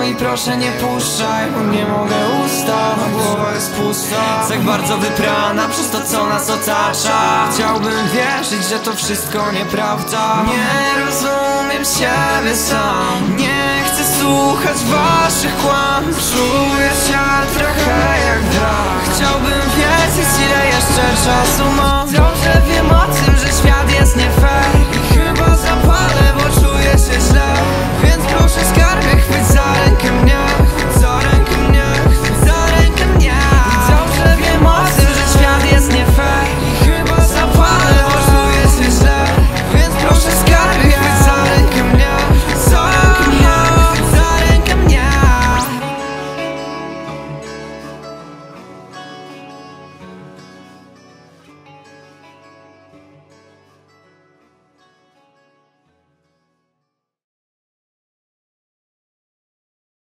No i proszę nie puszczaj, bo nie mogę ustać Głowa jest pusta, tak bardzo wyprana przez to co nas otacza. Chciałbym wierzyć, że to wszystko nieprawda. Nie rozumiem siebie sam. Nie chcę słuchać waszych kłamstw Czuję się trochę jak wrak. Chciałbym wiedzieć ile jeszcze czasu